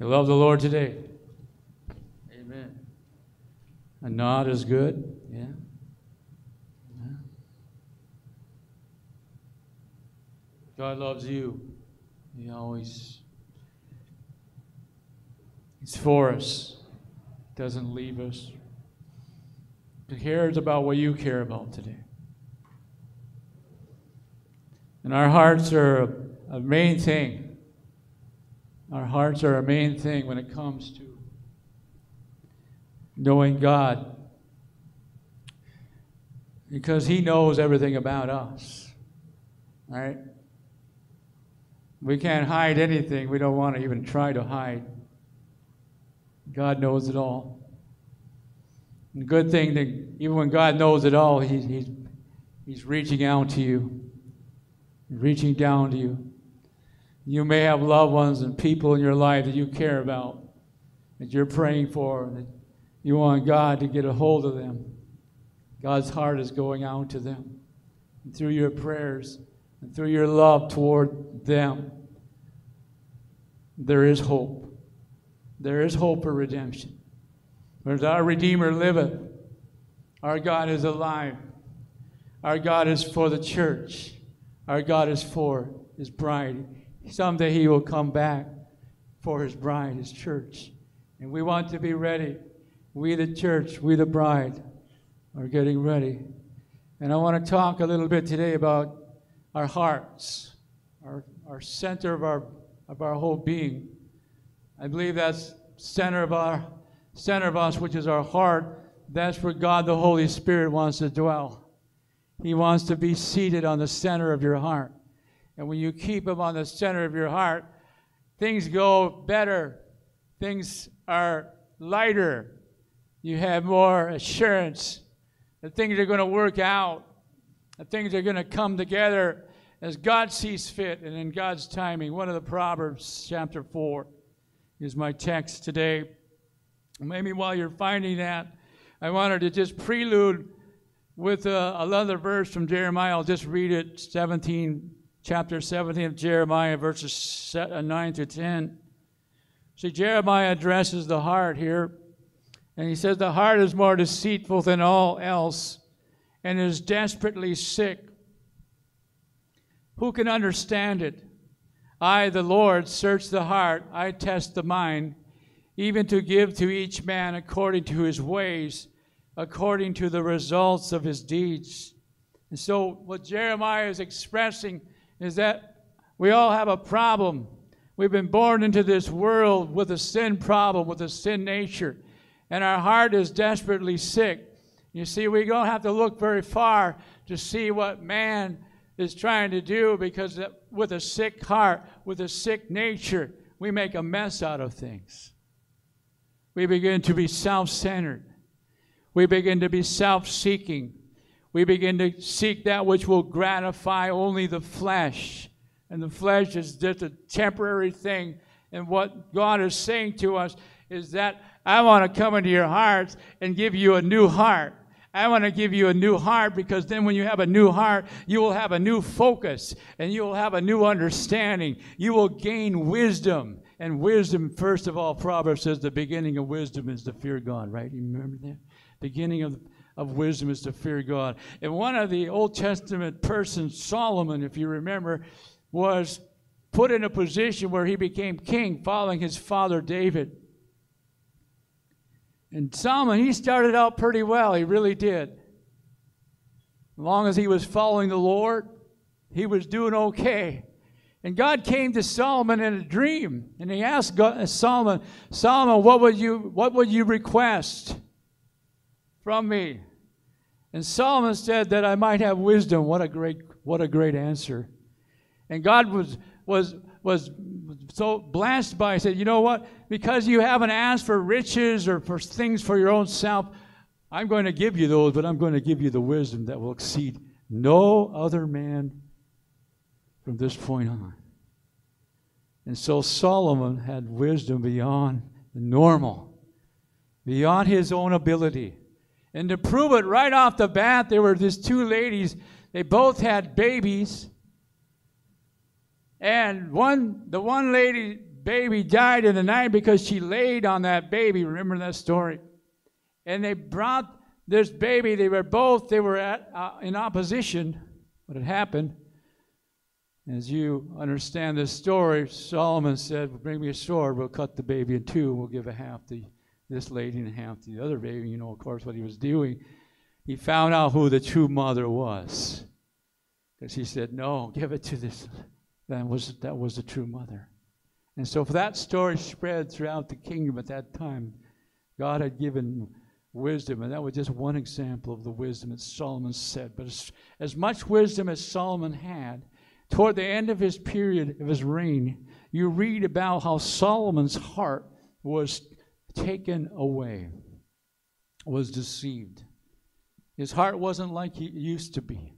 You love the Lord today? Amen. A nod is good. Yeah. yeah. God loves you. He always He's for us. Doesn't leave us. He cares about what you care about today. And our hearts are a, a main thing. Our hearts are a main thing when it comes to knowing God. Because He knows everything about us. Right? We can't hide anything. We don't want to even try to hide. God knows it all. And good thing that even when God knows it all, he, he's, he's reaching out to you, reaching down to you. You may have loved ones and people in your life that you care about, that you're praying for, that you want God to get a hold of them. God's heart is going out to them. And through your prayers and through your love toward them, there is hope. There is hope for redemption. Whereas our Redeemer liveth, our God is alive. Our God is for the church. Our God is for his bride. Someday he will come back for his bride, his church. And we want to be ready. We, the church, we, the bride, are getting ready. And I want to talk a little bit today about our hearts, our, our center of our, of our whole being. I believe that's center of our center of us, which is our heart. That's where God the Holy Spirit wants to dwell. He wants to be seated on the center of your heart. And when you keep Him on the center of your heart, things go better. Things are lighter. You have more assurance that things are going to work out, that things are going to come together as God sees fit and in God's timing. One of the Proverbs, chapter 4, is my text today. Maybe while you're finding that, I wanted to just prelude with uh, another verse from Jeremiah. I'll just read it 17 chapter 17 of Jeremiah, verses uh, 9 to 10. See, Jeremiah addresses the heart here, and he says, The heart is more deceitful than all else and is desperately sick. Who can understand it? I, the Lord, search the heart, I test the mind, even to give to each man according to his ways, according to the results of his deeds. And so, what Jeremiah is expressing is that we all have a problem. We've been born into this world with a sin problem, with a sin nature, and our heart is desperately sick. You see, we don't have to look very far to see what man is trying to do because uh, with a sick heart, with a sick nature, we make a mess out of things. We begin to be self centered. We begin to be self seeking. We begin to seek that which will gratify only the flesh. And the flesh is just a temporary thing. And what God is saying to us is that I want to come into your hearts and give you a new heart. I want to give you a new heart because then when you have a new heart, you will have a new focus and you will have a new understanding. You will gain wisdom. And wisdom, first of all, Proverbs says the beginning of wisdom is to fear God, right? You remember that? Beginning of of wisdom is to fear God. And one of the Old Testament persons, Solomon, if you remember, was put in a position where he became king following his father David. And Solomon, he started out pretty well. He really did. As long as he was following the Lord, he was doing okay. And God came to Solomon in a dream, and he asked God, Solomon, Solomon, what would you what would you request from me? And Solomon said that I might have wisdom. What a great, what a great answer. And God was, was, was so blessed by. He said, You know what? Because you haven't asked for riches or for things for your own self, I'm going to give you those, but I'm going to give you the wisdom that will exceed no other man from this point on. And so Solomon had wisdom beyond normal, beyond his own ability. And to prove it right off the bat, there were these two ladies. They both had babies. And one, the one lady baby died in the night because she laid on that baby. Remember that story? And they brought this baby. They were both, they were at, uh, in opposition. What had happened, as you understand this story, Solomon said, Bring me a sword, we'll cut the baby in two, we'll give a half to this lady and half the other baby. You know, of course, what he was doing. He found out who the true mother was. Because he said, No, give it to this. That was, that was the true mother. And so, if that story spread throughout the kingdom at that time, God had given wisdom, and that was just one example of the wisdom that Solomon said. But as, as much wisdom as Solomon had, toward the end of his period of his reign, you read about how Solomon's heart was taken away, was deceived. His heart wasn't like he used to be.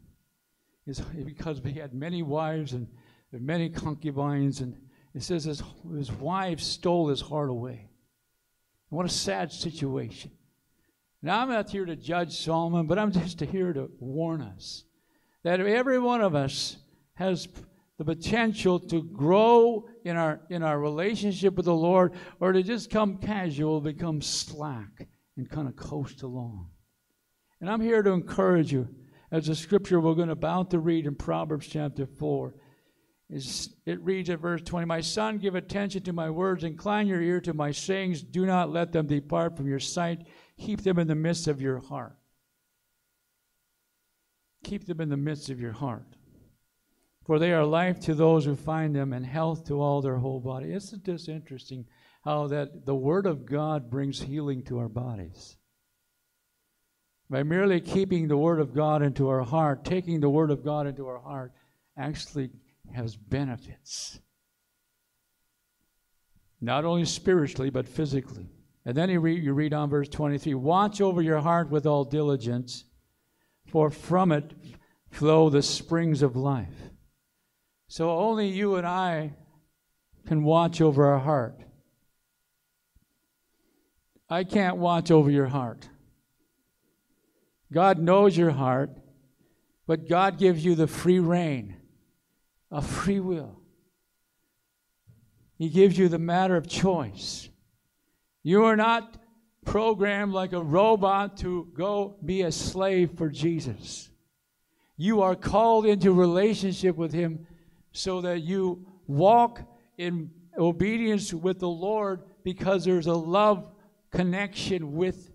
His, because he had many wives and many concubines, and it says his, his wives stole his heart away. What a sad situation. Now, I'm not here to judge Solomon, but I'm just here to warn us that every one of us has the potential to grow in our, in our relationship with the Lord or to just come casual, become slack, and kind of coast along. And I'm here to encourage you, as the scripture we're going to about to read in Proverbs chapter 4. Is, it reads at verse 20 My son, give attention to my words, incline your ear to my sayings, do not let them depart from your sight. Keep them in the midst of your heart. Keep them in the midst of your heart. For they are life to those who find them and health to all their whole body. Isn't this interesting how that the Word of God brings healing to our bodies? By merely keeping the Word of God into our heart, taking the Word of God into our heart, actually has benefits. Not only spiritually, but physically. And then you read, you read on verse 23 Watch over your heart with all diligence, for from it flow the springs of life. So only you and I can watch over our heart. I can't watch over your heart. God knows your heart, but God gives you the free rein, a free will. He gives you the matter of choice. You are not programmed like a robot to go be a slave for Jesus. You are called into relationship with Him so that you walk in obedience with the Lord because there's a love connection with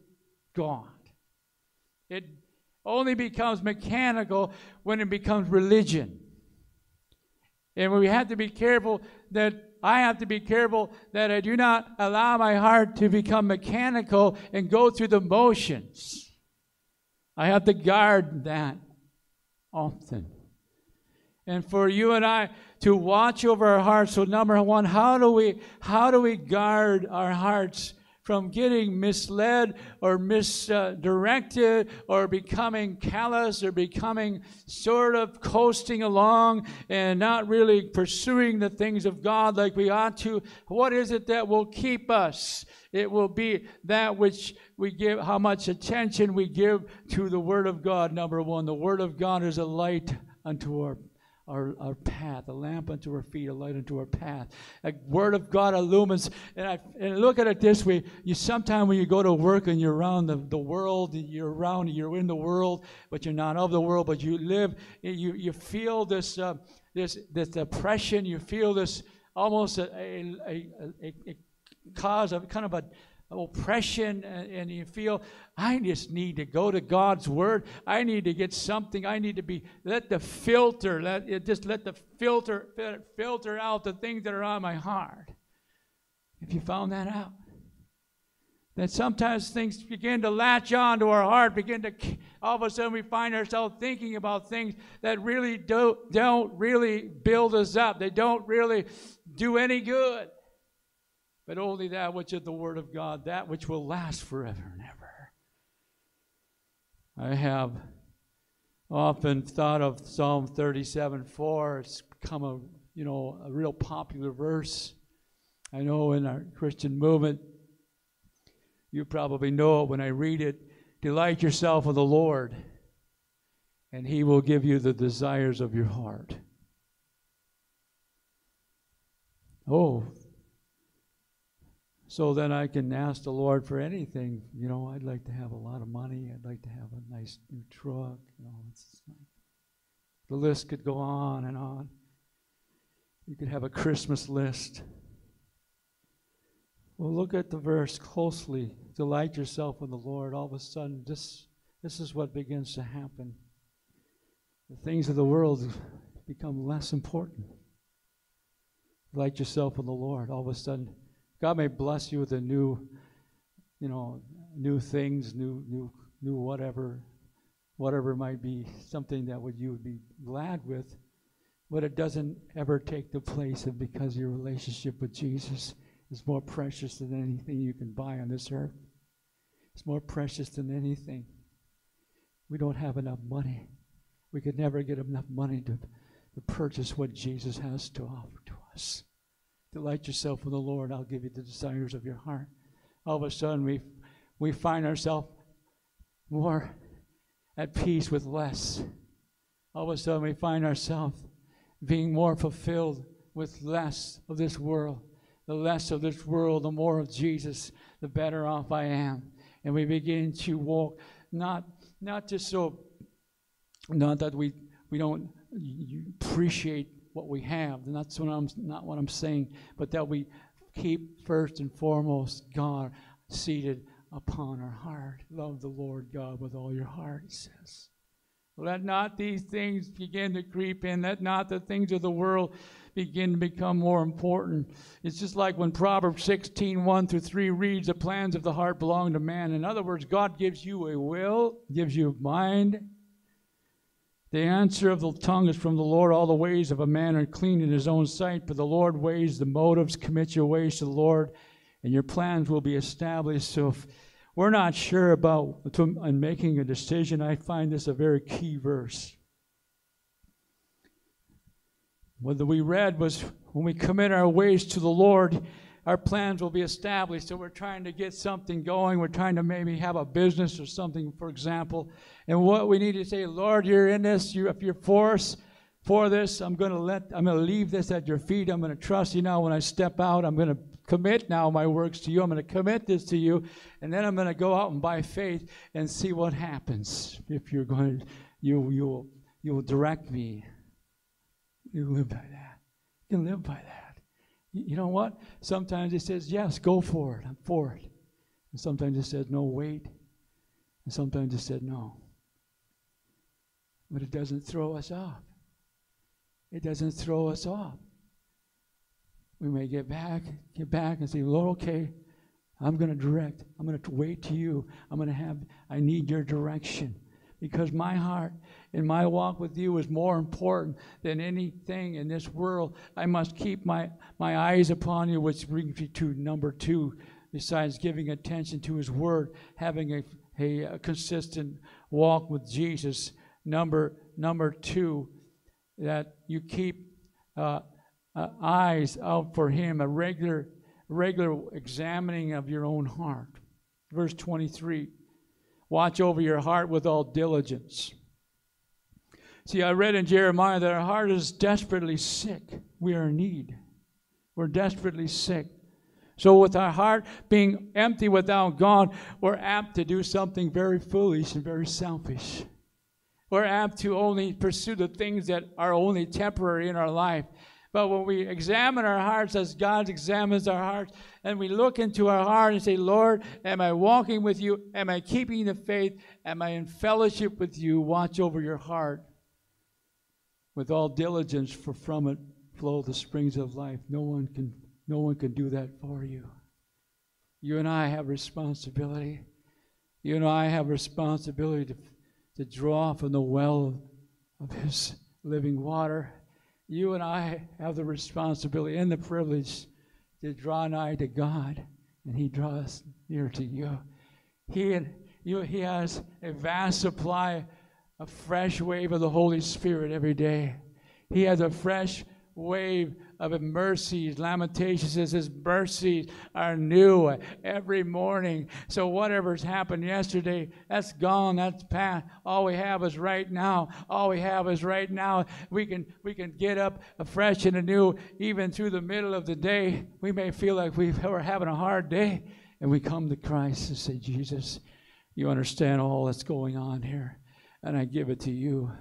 God. It only becomes mechanical when it becomes religion. And we have to be careful that I have to be careful that I do not allow my heart to become mechanical and go through the motions. I have to guard that often. And for you and I to watch over our hearts. So number one, how do we how do we guard our hearts from getting misled or misdirected or becoming callous or becoming sort of coasting along and not really pursuing the things of God like we ought to. What is it that will keep us? It will be that which we give, how much attention we give to the Word of God. Number one, the Word of God is a light unto our our, our path, a lamp unto our feet, a light unto our path. A word of God illumines. And I and look at it this way: you sometimes when you go to work and you're around the, the world, you're around, you're in the world, but you're not of the world, but you live. You you feel this uh, this this oppression. You feel this almost a, a, a, a, a cause of kind of a oppression and you feel i just need to go to god's word. I need to get something. I need to be let the filter let it just let the filter filter out the things that are on my heart. If you found that out? Then sometimes things begin to latch on to our heart begin to all of a sudden we find ourselves thinking about things that really don't, don't really build us up. They don't really do any good but only that which is the Word of God, that which will last forever and ever. I have often thought of Psalm 37 4. It's become a you know a real popular verse. I know in our Christian movement, you probably know it when I read it. Delight yourself in the Lord, and He will give you the desires of your heart. Oh, so then I can ask the Lord for anything. You know, I'd like to have a lot of money. I'd like to have a nice new truck. You know, the list could go on and on. You could have a Christmas list. Well, look at the verse closely. Delight yourself in the Lord. All of a sudden, this, this is what begins to happen. The things of the world become less important. Delight yourself in the Lord. All of a sudden, God may bless you with a new, you know, new things, new, new, new whatever, whatever might be something that would you would be glad with, but it doesn't ever take the place of because your relationship with Jesus is more precious than anything you can buy on this earth. It's more precious than anything. We don't have enough money. We could never get enough money to, to purchase what Jesus has to offer to us. Delight yourself in the Lord. I'll give you the desires of your heart. All of a sudden, we, we find ourselves more at peace with less. All of a sudden, we find ourselves being more fulfilled with less of this world the less of this world, the more of Jesus, the better off I am. And we begin to walk, not not just so, not that we we don't appreciate what we have. And that's what I'm not what I'm saying, but that we keep first and foremost God seated upon our heart. Love the Lord God with all your heart, he says. Let not these things begin to creep in. Let not the things of the world begin to become more important. It's just like when Proverbs 16, 1 through 3 reads, The plans of the heart belong to man. In other words, God gives you a will, gives you a mind. The answer of the tongue is from the Lord. All the ways of a man are clean in his own sight, but the Lord weighs the motives. Commit your ways to the Lord, and your plans will be established. So if we're not sure about and making a decision, I find this a very key verse. What we read was when we commit our ways to the Lord, our plans will be established. So we're trying to get something going. We're trying to maybe have a business or something, for example. And what we need to say, Lord, you're in this. You, if you're for us, for this, I'm going to let. I'm going to leave this at your feet. I'm going to trust you now. When I step out, I'm going to commit now my works to you. I'm going to commit this to you, and then I'm going to go out and by faith and see what happens. If you're going, you you will you will direct me you live by that. You live by that. You know what? Sometimes it says, yes, go for it. I'm for it. And sometimes it says, no, wait. And sometimes it said, no. But it doesn't throw us off. It doesn't throw us off. We may get back, get back and say, Lord, okay, I'm going to direct. I'm going to wait to you. I'm going to have, I need your direction because my heart and my walk with you is more important than anything in this world. I must keep my, my eyes upon you, which brings me to number two, besides giving attention to his word, having a, a, a consistent walk with Jesus. Number, number two, that you keep uh, uh, eyes out for him, a regular, regular examining of your own heart. Verse 23 Watch over your heart with all diligence. See, I read in Jeremiah that our heart is desperately sick. We are in need. We're desperately sick. So, with our heart being empty without God, we're apt to do something very foolish and very selfish. We're apt to only pursue the things that are only temporary in our life. But when we examine our hearts as God examines our hearts, and we look into our heart and say, Lord, am I walking with you? Am I keeping the faith? Am I in fellowship with you? Watch over your heart with all diligence, for from it flow the springs of life. No one can, no one can do that for you. You and I have responsibility. You and I have responsibility to, to draw from the well of His living water you and I have the responsibility and the privilege to draw nigh to God, and He draws near to you. He and you, He has a vast supply, a fresh wave of the Holy Spirit every day. He has a fresh wave of mercies. Lamentations says his mercies are new every morning. So whatever's happened yesterday, that's gone, that's past. All we have is right now. All we have is right now. We can we can get up fresh and anew, even through the middle of the day. We may feel like we are having a hard day, and we come to Christ and say, Jesus, you understand all that's going on here, and I give it to you.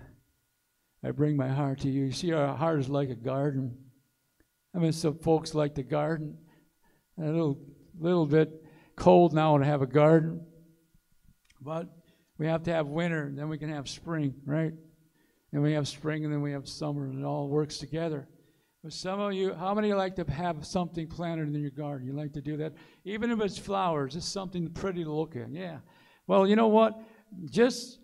I bring my heart to you. You see, our heart is like a garden. I mean, some folks like the garden. A little, little bit cold now to have a garden, but we have to have winter, and then we can have spring, right? And we have spring, and then we have summer, and it all works together. But some of you, how many like to have something planted in your garden? You like to do that, even if it's flowers. It's something pretty to look at. Yeah. Well, you know what? Just,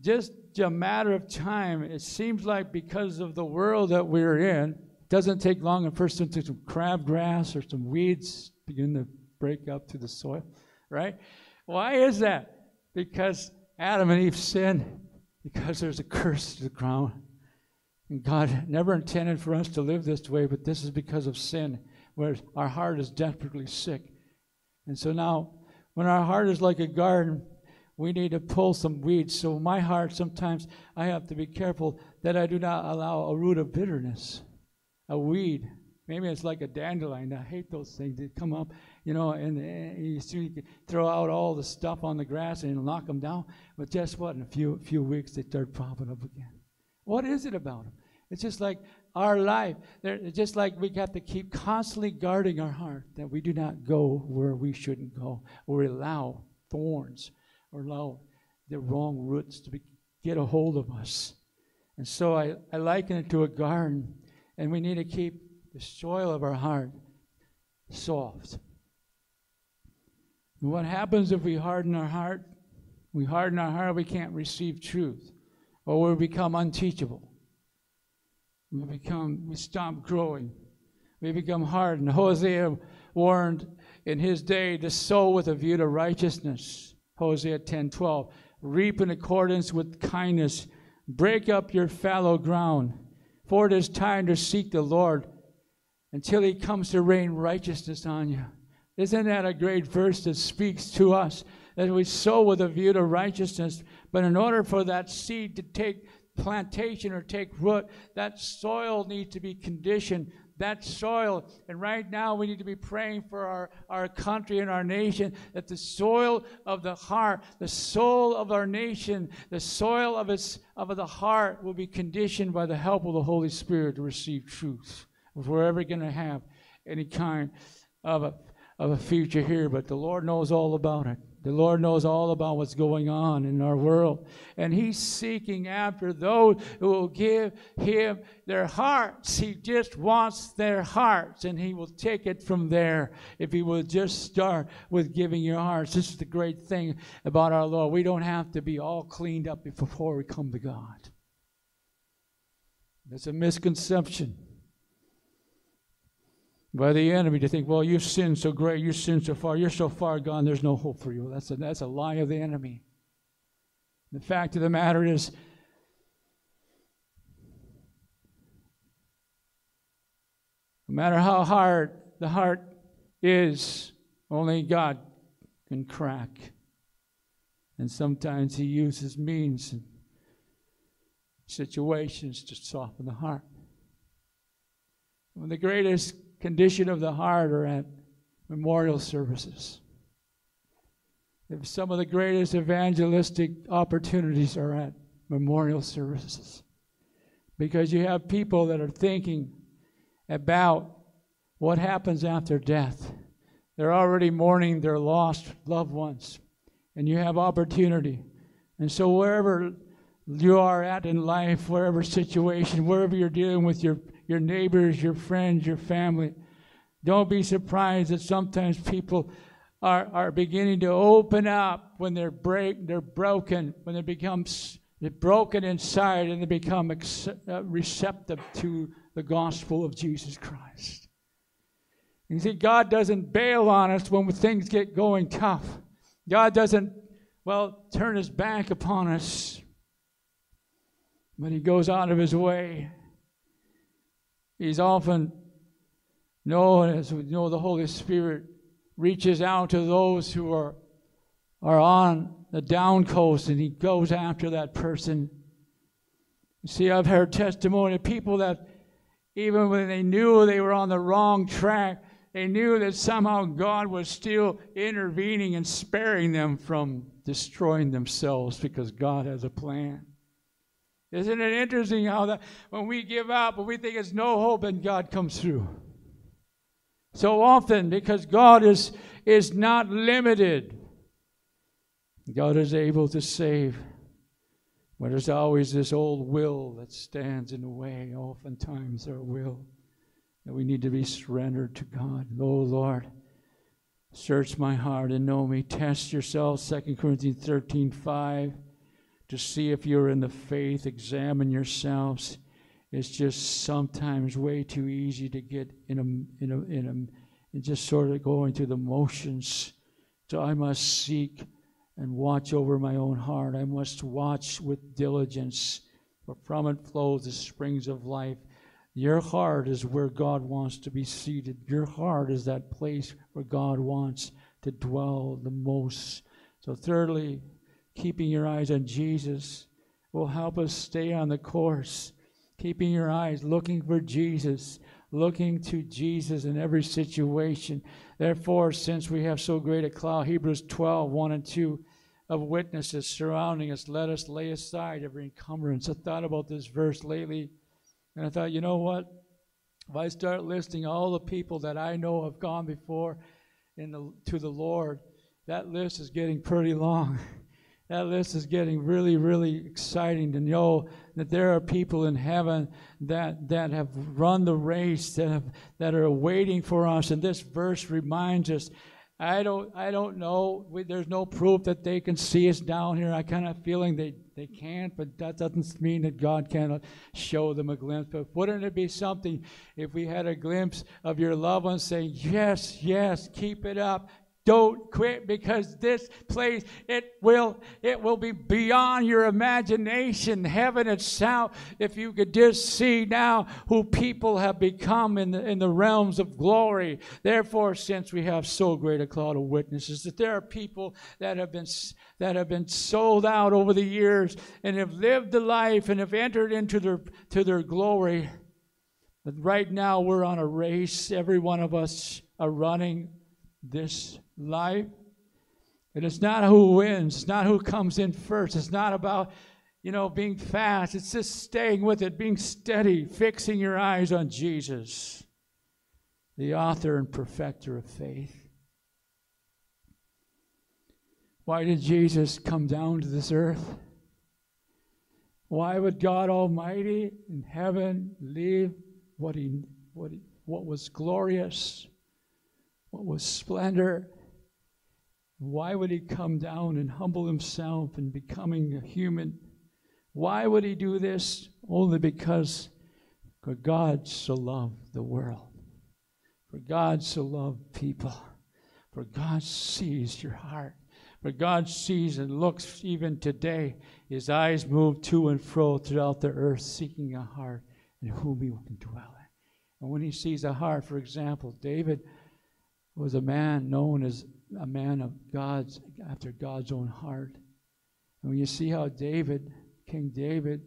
just a matter of time. It seems like because of the world that we're in, doesn't take long until some crabgrass or some weeds begin to break up to the soil, right? Why is that? Because Adam and Eve sinned, because there's a curse to the ground. And God never intended for us to live this way, but this is because of sin, where our heart is desperately sick. And so now, when our heart is like a garden, we need to pull some weeds. So, my heart, sometimes I have to be careful that I do not allow a root of bitterness a weed. Maybe it's like a dandelion. I hate those things. They come up, you know, and, and you see, throw out all the stuff on the grass and knock them down. But guess what? In a few few weeks, they start popping up again. What is it about them? It's just like our life. They're, it's just like we have to keep constantly guarding our heart that we do not go where we shouldn't go, or allow thorns, or allow the wrong roots to be, get a hold of us. And so I, I liken it to a garden and we need to keep the soil of our heart soft. And what happens if we harden our heart? We harden our heart, we can't receive truth, or we become unteachable. We become, we stop growing. We become hardened. Hosea warned in his day to sow with a view to righteousness. Hosea 10 12. Reap in accordance with kindness. Break up your fallow ground. For it is time to seek the Lord until he comes to rain righteousness on you. Isn't that a great verse that speaks to us that we sow with a view to righteousness? But in order for that seed to take plantation or take root, that soil needs to be conditioned that soil. And right now, we need to be praying for our, our country and our nation that the soil of the heart, the soul of our nation, the soil of, its, of the heart will be conditioned by the help of the Holy Spirit to receive truth. If we're ever going to have any kind of a, of a future here, but the Lord knows all about it. The Lord knows all about what's going on in our world. And He's seeking after those who will give Him their hearts. He just wants their hearts, and He will take it from there if He will just start with giving your hearts. This is the great thing about our Lord. We don't have to be all cleaned up before we come to God. That's a misconception by the enemy to think, well, you've sinned so great, you've sinned so far, you're so far gone, there's no hope for you. That's a, that's a lie of the enemy. The fact of the matter is, no matter how hard the heart is, only God can crack. And sometimes He uses means and situations to soften the heart. One of the greatest condition of the heart are at memorial services. If some of the greatest evangelistic opportunities are at memorial services. Because you have people that are thinking about what happens after death. They're already mourning their lost loved ones. And you have opportunity. And so, wherever you are at in life, wherever situation, wherever you're dealing with your your neighbors, your friends, your family. Don't be surprised that sometimes people are, are beginning to open up when they're break, they're broken, when they become they're broken inside and they become uh, receptive to the gospel of Jesus Christ. You see, God doesn't bail on us when things get going tough. God doesn't, well, turn his back upon us. But he goes out of his way He's often known as we know the Holy Spirit reaches out to those who are are on the down coast and he goes after that person. You see, I've heard testimony of people that even when they knew they were on the wrong track, they knew that somehow God was still intervening and sparing them from destroying themselves because God has a plan. Isn't it interesting how that when we give up, when we think it's no hope, and God comes through? So often, because God is, is not limited, God is able to save. But there's always this old will that stands in the way, oftentimes our will, that we need to be surrendered to God. Oh Lord, search my heart and know me. Test yourselves, 2 Corinthians 13 5 to see if you're in the faith. Examine yourselves. It's just sometimes way too easy to get in a in a in a and just sort of going through the motions. So I must seek and watch over my own heart. I must watch with diligence, for from it flows the springs of life. Your heart is where God wants to be seated. Your heart is that place where God wants to dwell the most. So, thirdly, keeping your eyes on Jesus will help us stay on the course. Keeping your eyes looking for Jesus, looking to Jesus in every situation. Therefore, since we have so great a cloud, Hebrews 12, 1 and 2, of witnesses surrounding us, let us lay aside every encumbrance. I thought about this verse lately, and I thought, you know what? If I start listing all the people that I know have gone before in the, to the Lord, that list is getting pretty long. that list is getting really, really exciting to know that there are people in heaven that, that have run the race, that, have, that are waiting for us. And this verse reminds us I don't, I don't know. We, there's no proof that they can see us down here. I kind of feeling they, they can't, but that doesn't mean that God cannot show them a glimpse. But wouldn't it be something if we had a glimpse of your loved ones saying, Yes, yes, keep it up, don't quit because this place it will it will be beyond your imagination. Heaven itself if you could just see now who people have become in the, in the realms of glory. Therefore since we have so great a cloud of witnesses that there are people that have been that have been sold out over the years and have lived the life and have entered into their to their glory. But right now we're on a race every one of us are running this life. And it's not who wins, it's not who comes in first. It's not about, you know, being fast. It's just staying with it, being steady, fixing your eyes on Jesus, the author and perfecter of faith. Why did Jesus come down to this earth? Why would God Almighty in heaven leave what he what he, what was glorious, what was splendor, why would he come down and humble himself and becoming a human? Why would he do this? Only because for God so loved the world. For God so loved people. For God sees your heart. For God sees and looks even today. His eyes move to and fro throughout the earth, seeking a heart in whom he can dwell. And when he sees a heart, for example, David was a man known as a man of God's after God's own heart. And when you see how David, King David,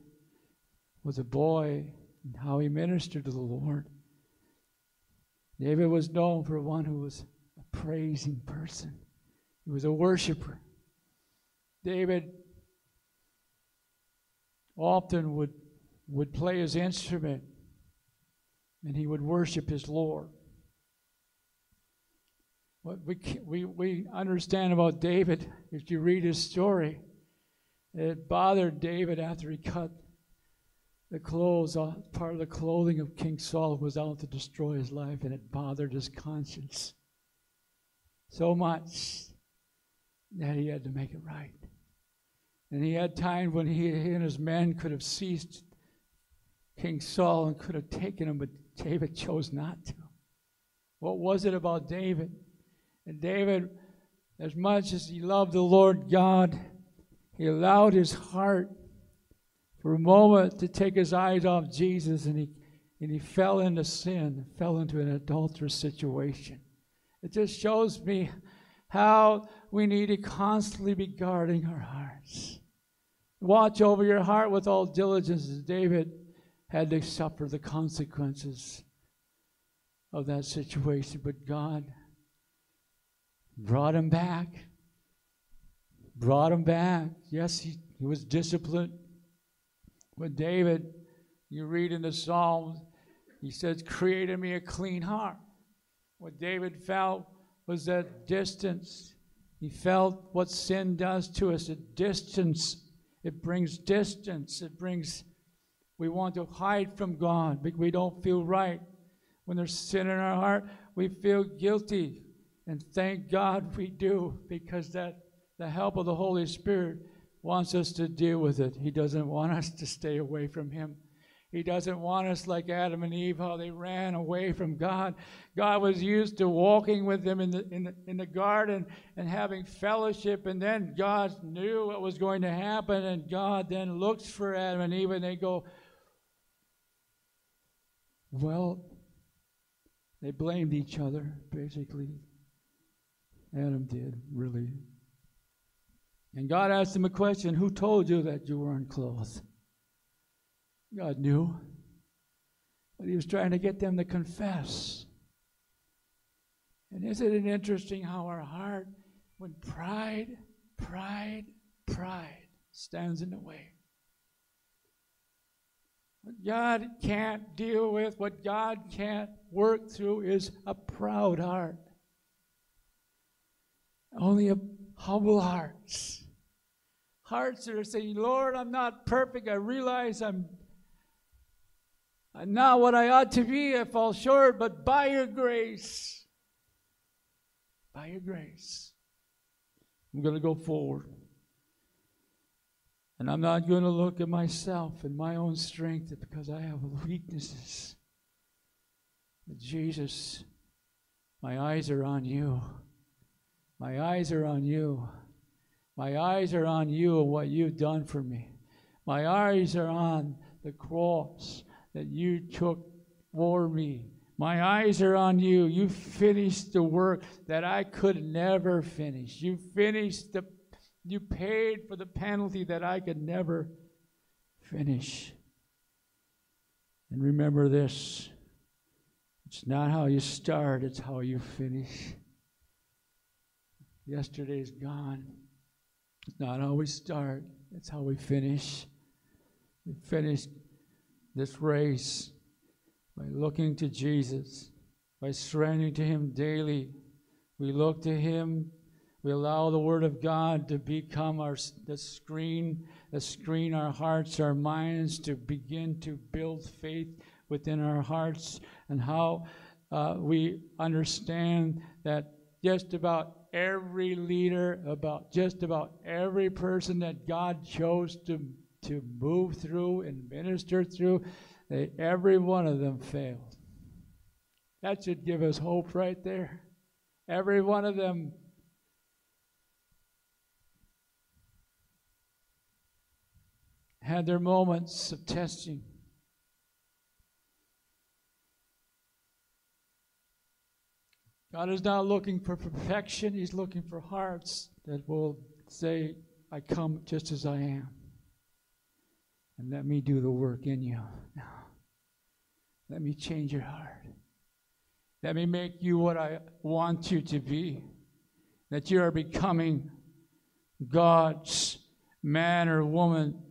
was a boy and how he ministered to the Lord, David was known for one who was a praising person. He was a worshiper. David often would, would play his instrument and he would worship his Lord. What we, we, we understand about David, if you read his story, it bothered David after he cut the clothes, part of the clothing of King Saul was out to destroy his life, and it bothered his conscience so much that he had to make it right. And he had times when he, he and his men could have seized King Saul and could have taken him, but David chose not to. What was it about David? And David, as much as he loved the Lord God, he allowed his heart for a moment to take his eyes off Jesus and he, and he fell into sin, fell into an adulterous situation. It just shows me how we need to constantly be guarding our hearts. Watch over your heart with all diligence, as David had to suffer the consequences of that situation. But God brought him back. Brought him back. Yes, he, he was disciplined. But David, you read in the Psalms, he says, Create in me a clean heart. What David felt was that distance. He felt what sin does to us a distance. It brings distance. It brings, we want to hide from God because we don't feel right. When there's sin in our heart, we feel guilty. And thank God we do because that the help of the Holy Spirit wants us to deal with it. He doesn't want us to stay away from Him. He doesn't want us like Adam and Eve, how they ran away from God. God was used to walking with them in the, in the, in the garden and having fellowship, and then God knew what was going to happen, and God then looks for Adam and Eve, and they go, Well, they blamed each other, basically. Adam did, really. And God asked him a question Who told you that you were unclothed? God knew. But he was trying to get them to confess. And isn't it interesting how our heart, when pride, pride, pride stands in the way? What God can't deal with, what God can't work through is a proud heart. Only humble hearts. Hearts that are saying, Lord, I'm not perfect. I realize I'm I'm not what I ought to be. I fall short, but by your grace, by your grace, I'm going to go forward. And I'm not going to look at myself and my own strength because I have weaknesses. But Jesus, my eyes are on you. My eyes are on you. My eyes are on you and what you've done for me. My eyes are on the cross that you took for me. My eyes are on you. You finished the work that I could never finish. You finished the you paid for the penalty that I could never finish. And remember this. It's not how you start, it's how you finish. Yesterday's gone. It's not how we start, it's how we finish. We finish this race by looking to Jesus, by surrendering to Him daily. We look to Him. We allow the Word of God to become our the screen, the screen our hearts, our minds, to begin to build faith within our hearts, and how uh, we understand that just about every leader, about just about every person that God chose to to move through and minister through, they, every one of them failed. That should give us hope right there. Every one of them had their moments of testing. God is not looking for perfection, He's looking for hearts that will say, I come just as I am. And let me do the work in you now. Let me change your heart. Let me make you what I want you to be. That you are becoming God's man or woman.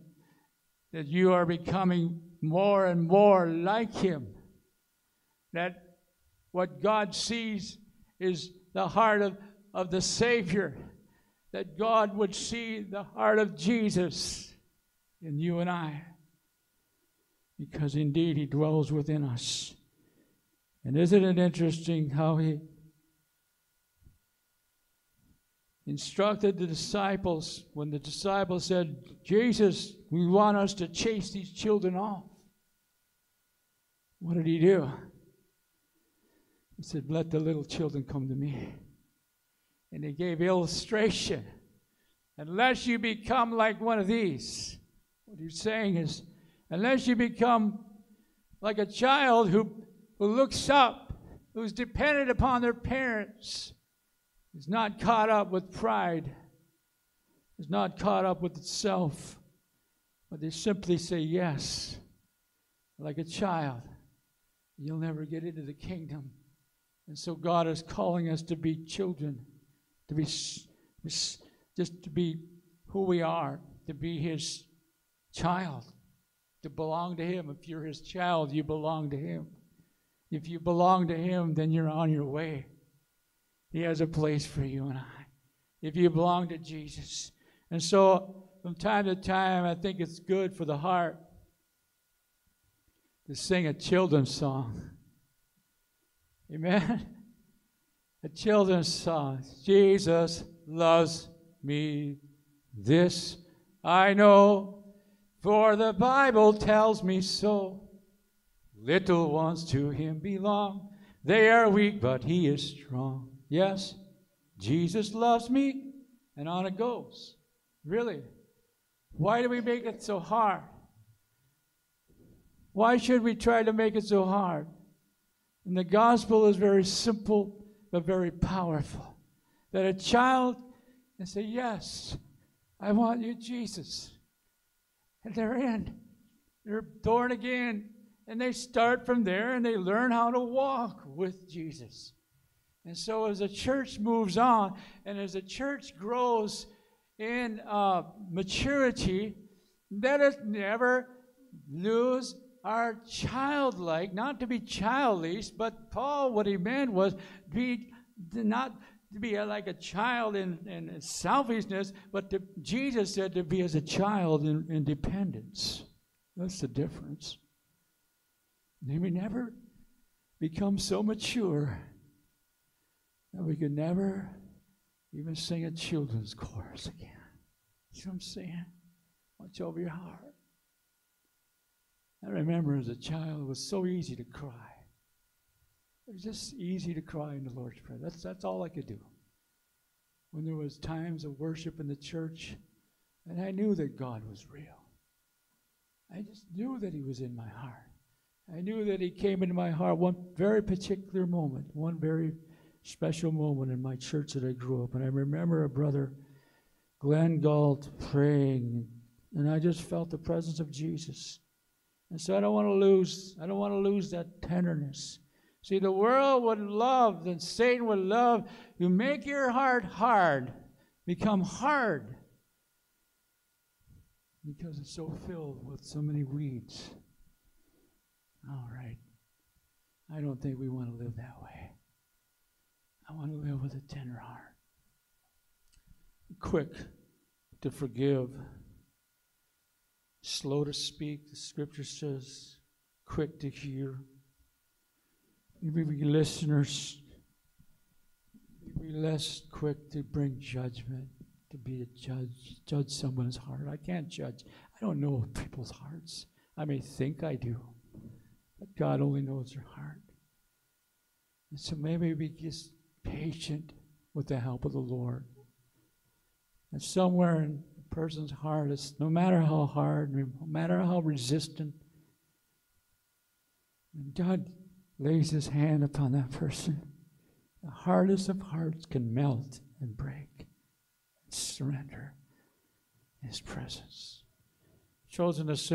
That you are becoming more and more like Him. That what God sees is the heart of, of the Savior. That God would see the heart of Jesus in you and I. Because indeed, He dwells within us. And isn't it interesting how He instructed the disciples when the disciples said, Jesus, we want us to chase these children off? What did He do? He said, Let the little children come to me. And He gave illustration. Unless you become like one of these, what he's saying is, unless you become like a child who, who looks up, who's dependent upon their parents, is not caught up with pride, is not caught up with itself, but they simply say yes, like a child. You'll never get into the kingdom. And so God is calling us to be children, to be just to be who we are, to be His child, to belong to Him. If you're His child, you belong to Him. If you belong to Him, then you're on your way. He has a place for you and I. If you belong to Jesus. And so, from time to time, I think it's good for the heart to sing a children's song. Amen? A children's song. Jesus loves me. This I know, for the Bible tells me so. Little ones to him belong. They are weak, but he is strong. Yes, Jesus loves me, and on it goes. Really. Why do we make it so hard? Why should we try to make it so hard? And the gospel is very simple, but very powerful. That a child can say, Yes, I want you, Jesus. And they're in. They're born again. And they start from there and they learn how to walk with Jesus. And so, as the church moves on and as the church grows in uh, maturity, let us never lose our childlike, not to be childish, but Paul, what he meant was be not to be like a child in, in selfishness, but to, Jesus said to be as a child in, in dependence. That's the difference. May we never become so mature that we could never even sing a children's chorus again. You know what I'm saying? Watch over your heart. I remember as a child, it was so easy to cry. It was just easy to cry in the Lord's Prayer. That's, that's all I could do. When there was times of worship in the church, and I knew that God was real. I just knew that He was in my heart. I knew that He came into my heart one very particular moment, one very special moment in my church that I grew up. And I remember a brother, Glenn Galt, praying, and I just felt the presence of Jesus. And so I don't want to lose, I don't want to lose that tenderness. See, the world would love, and Satan would love, you make your heart hard, become hard, because it's so filled with so many weeds. All right. I don't think we want to live that way. I want to live with a tender heart. Quick to forgive, slow to speak, the scripture says, quick to hear. Maybe we listeners, be less quick to bring judgment, to be a judge, judge someone's heart. I can't judge. I don't know people's hearts. I may think I do, but God only knows their heart. And so maybe be just patient with the help of the Lord. And somewhere in person's it's no matter how hard, no matter how resistant, when God lays his hand upon that person, the hardest of hearts can melt and break and surrender his presence. Chosen to sing.